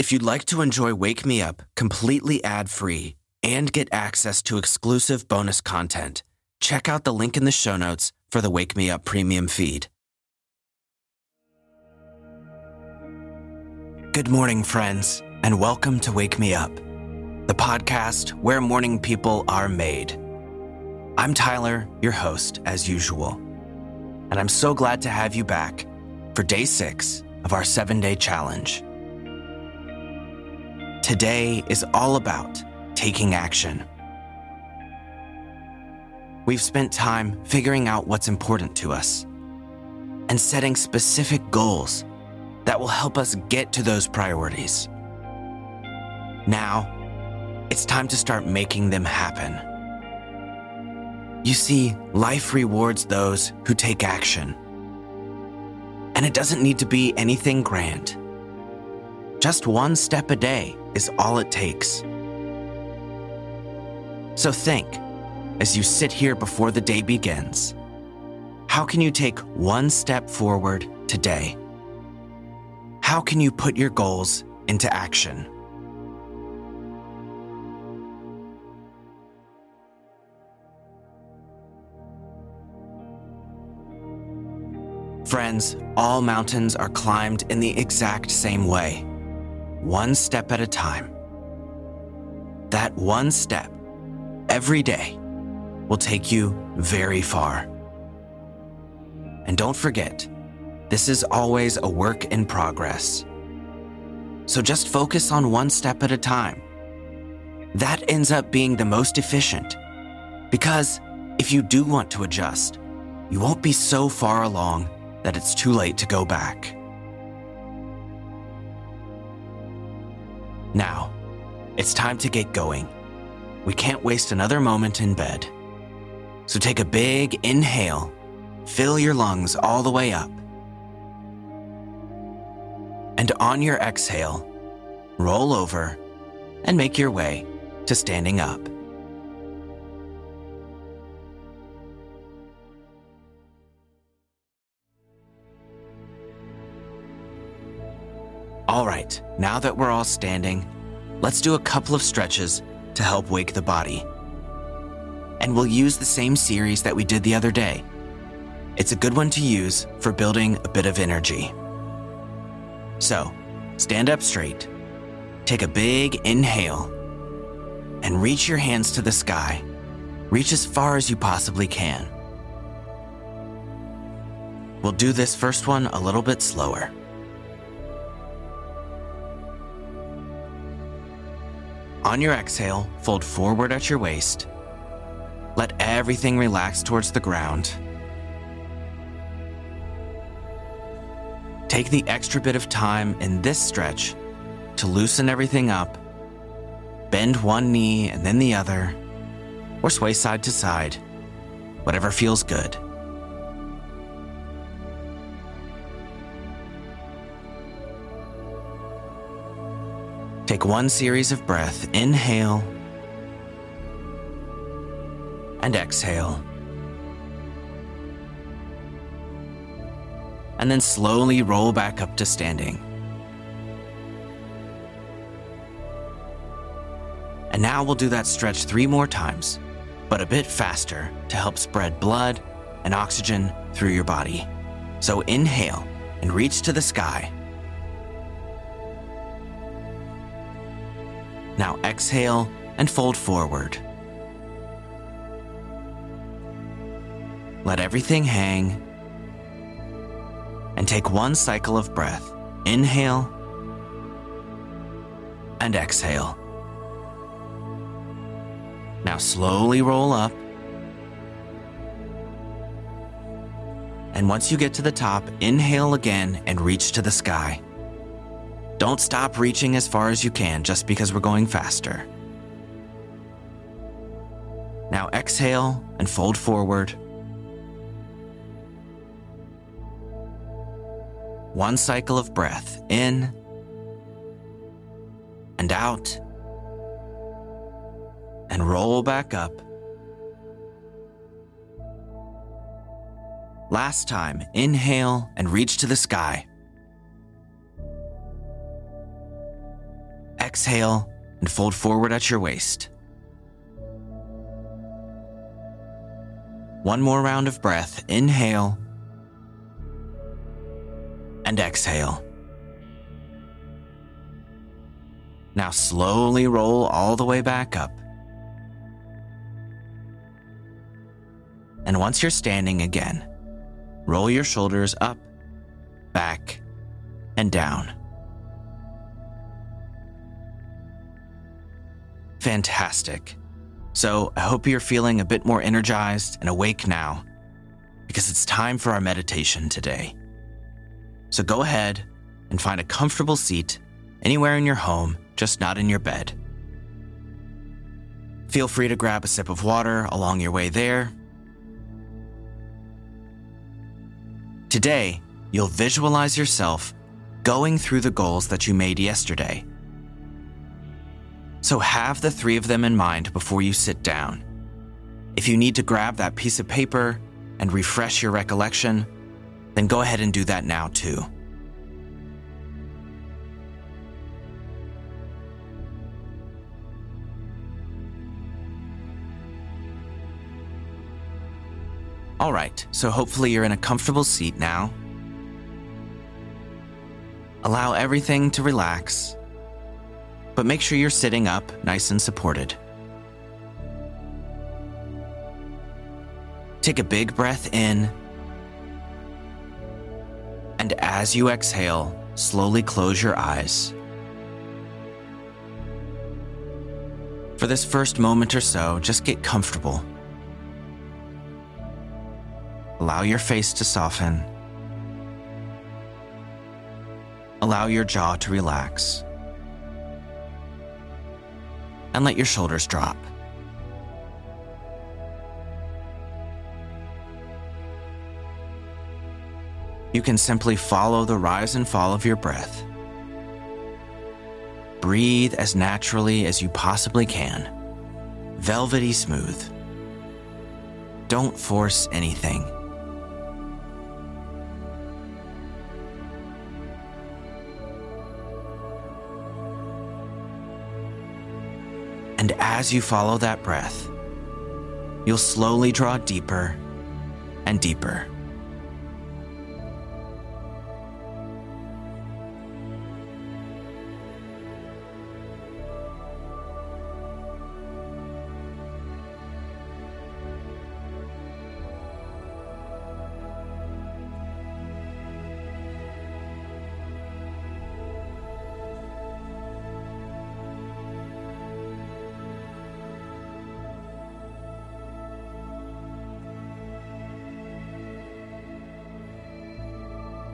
If you'd like to enjoy Wake Me Up completely ad free and get access to exclusive bonus content, check out the link in the show notes for the Wake Me Up premium feed. Good morning, friends, and welcome to Wake Me Up, the podcast where morning people are made. I'm Tyler, your host, as usual, and I'm so glad to have you back for day six of our seven day challenge. Today is all about taking action. We've spent time figuring out what's important to us and setting specific goals that will help us get to those priorities. Now, it's time to start making them happen. You see, life rewards those who take action. And it doesn't need to be anything grand. Just one step a day is all it takes. So think, as you sit here before the day begins, how can you take one step forward today? How can you put your goals into action? Friends, all mountains are climbed in the exact same way, one step at a time. That one step, every day, will take you very far. And don't forget, this is always a work in progress. So just focus on one step at a time. That ends up being the most efficient. Because if you do want to adjust, you won't be so far along that it's too late to go back. Now, it's time to get going. We can't waste another moment in bed. So take a big inhale, fill your lungs all the way up. And on your exhale, roll over and make your way to standing up. Now that we're all standing, let's do a couple of stretches to help wake the body. And we'll use the same series that we did the other day. It's a good one to use for building a bit of energy. So, stand up straight, take a big inhale, and reach your hands to the sky. Reach as far as you possibly can. We'll do this first one a little bit slower. On your exhale, fold forward at your waist. Let everything relax towards the ground. Take the extra bit of time in this stretch to loosen everything up. Bend one knee and then the other, or sway side to side, whatever feels good. Take one series of breath, inhale and exhale. And then slowly roll back up to standing. And now we'll do that stretch three more times, but a bit faster to help spread blood and oxygen through your body. So inhale and reach to the sky. Now exhale and fold forward. Let everything hang. And take one cycle of breath. Inhale and exhale. Now slowly roll up. And once you get to the top, inhale again and reach to the sky. Don't stop reaching as far as you can just because we're going faster. Now exhale and fold forward. One cycle of breath in and out, and roll back up. Last time, inhale and reach to the sky. Exhale and fold forward at your waist. One more round of breath. Inhale and exhale. Now slowly roll all the way back up. And once you're standing again, roll your shoulders up, back, and down. Fantastic. So I hope you're feeling a bit more energized and awake now because it's time for our meditation today. So go ahead and find a comfortable seat anywhere in your home, just not in your bed. Feel free to grab a sip of water along your way there. Today, you'll visualize yourself going through the goals that you made yesterday. So have the three of them in mind before you sit down. If you need to grab that piece of paper and refresh your recollection, then go ahead and do that now too. All right, so hopefully you're in a comfortable seat now. Allow everything to relax, but make sure you're sitting up nice and supported. Take a big breath in, and as you exhale, slowly close your eyes. For this first moment or so, just get comfortable. Allow your face to soften. Allow your jaw to relax. And let your shoulders drop. You can simply follow the rise and fall of your breath. Breathe as naturally as you possibly can, velvety smooth. Don't force anything. And as you follow that breath, you'll slowly draw deeper and deeper.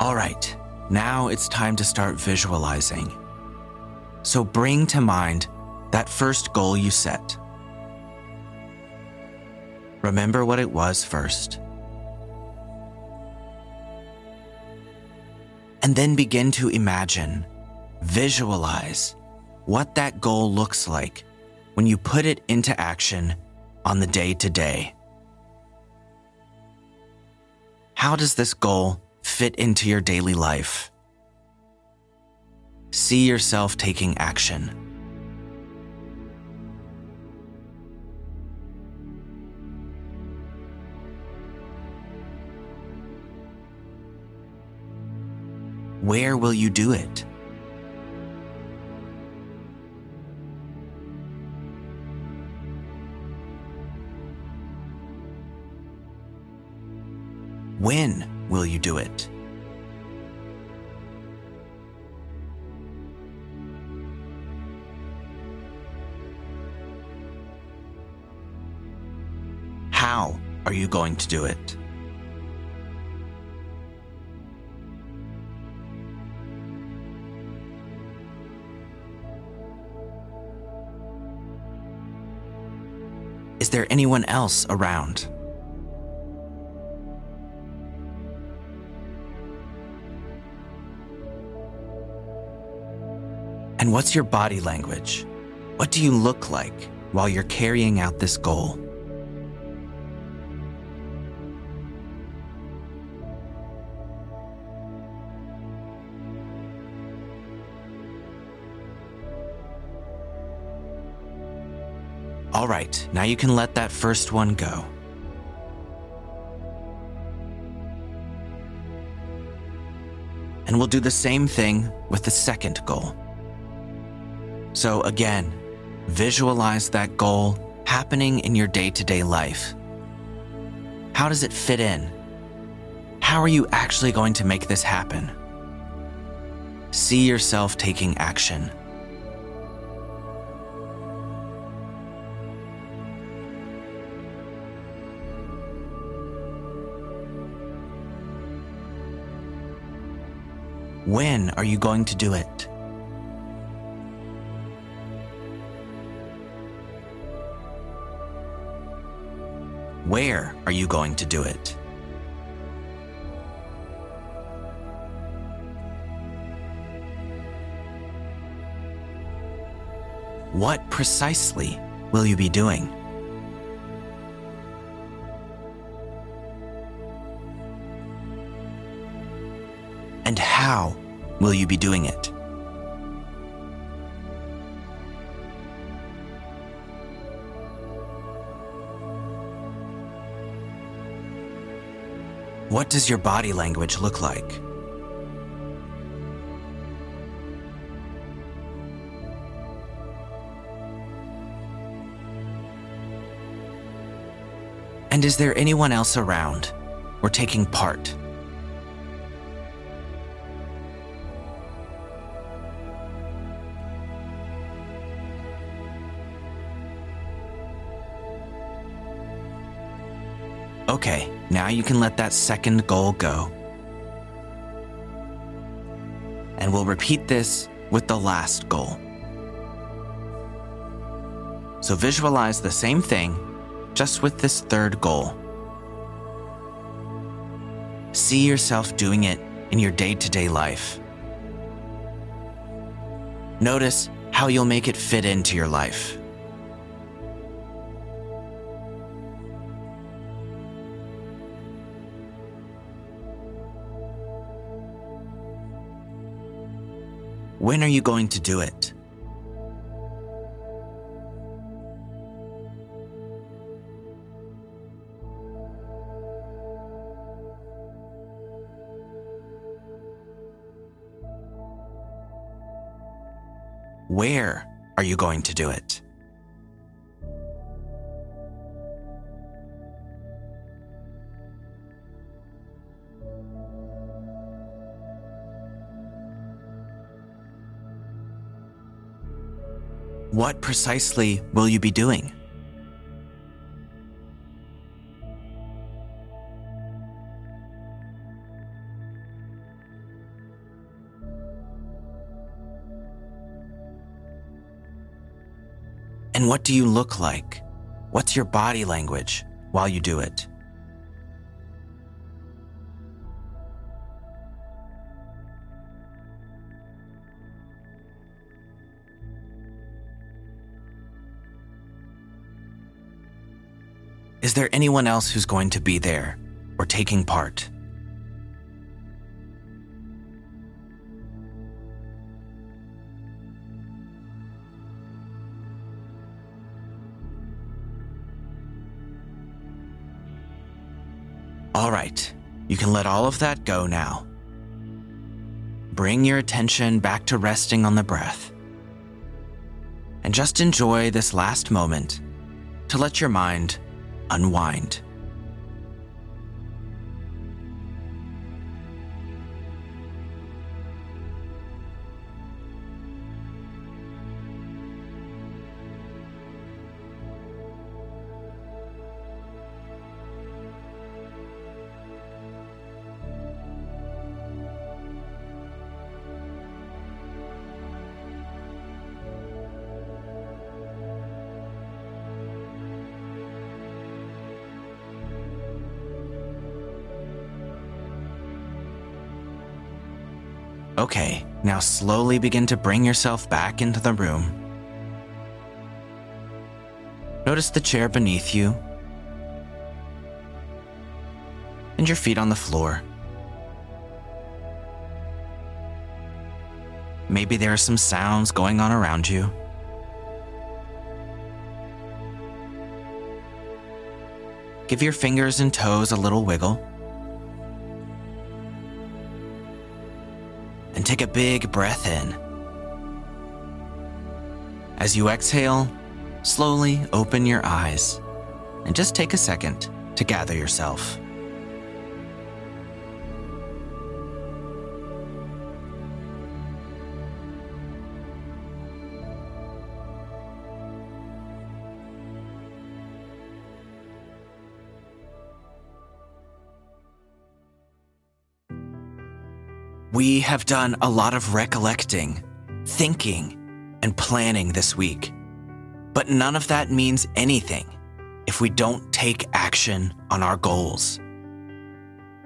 All right, now it's time to start visualizing. So bring to mind that first goal you set. Remember what it was first. And then begin to imagine, visualize what that goal looks like when you put it into action on the day to day. How does this goal fit into your daily life? See yourself taking action. Where will you do it? When will you do it? How are you going to do it? Is there anyone else around? And what's your body language? What do you look like while you're carrying out this goal? All right, now you can let that first one go. And we'll do the same thing with the second goal. So, again, visualize that goal happening in your day to day life. How does it fit in? How are you actually going to make this happen? See yourself taking action. When are you going to do it? Where are you going to do it? What precisely will you be doing? And how will you be doing it? What does your body language look like? And is there anyone else around or taking part? Okay, now you can let that second goal go. And we'll repeat this with the last goal. So visualize the same thing, just with this third goal. See yourself doing it in your day to day life. Notice how you'll make it fit into your life. When are you going to do it? Where are you going to do it? What precisely will you be doing? And what do you look like? What's your body language while you do it? Is there anyone else who's going to be there or taking part? All right, you can let all of that go now. Bring your attention back to resting on the breath. And just enjoy this last moment to let your mind unwind. Okay, now slowly begin to bring yourself back into the room. Notice the chair beneath you and your feet on the floor. Maybe there are some sounds going on around you. give your fingers and toes a little wiggle. And take a big breath in. As you exhale, slowly open your eyes and just take a second to gather yourself. We have done a lot of recollecting, thinking, and planning this week. But none of that means anything if we don't take action on our goals.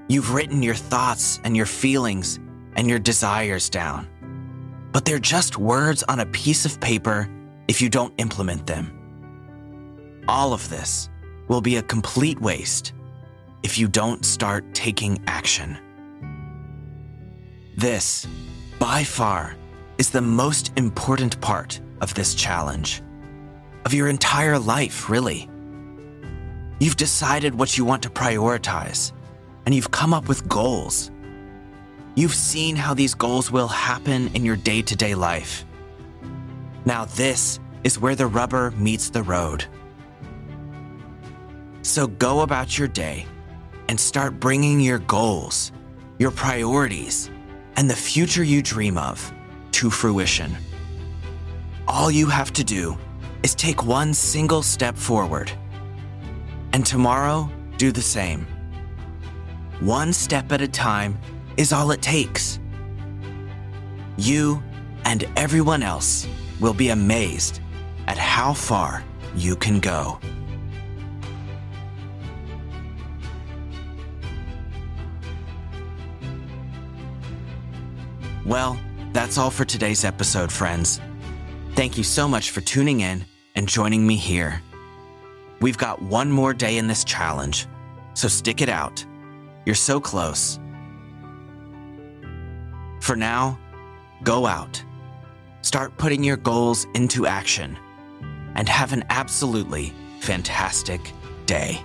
You've written your thoughts and your feelings and your desires down, but they're just words on a piece of paper if you don't implement them. All of this will be a complete waste if you don't start taking action. This, by far, is the most important part of this challenge. Of your entire life, really. You've decided what you want to prioritize, and you've come up with goals. You've seen how these goals will happen in your day to day life. Now, this is where the rubber meets the road. So go about your day and start bringing your goals, your priorities, and the future you dream of to fruition. All you have to do is take one single step forward. And tomorrow, do the same. One step at a time is all it takes. You and everyone else will be amazed at how far you can go. Well, that's all for today's episode, friends. Thank you so much for tuning in and joining me here. We've got one more day in this challenge, so stick it out. You're so close. For now, go out. Start putting your goals into action and have an absolutely fantastic day.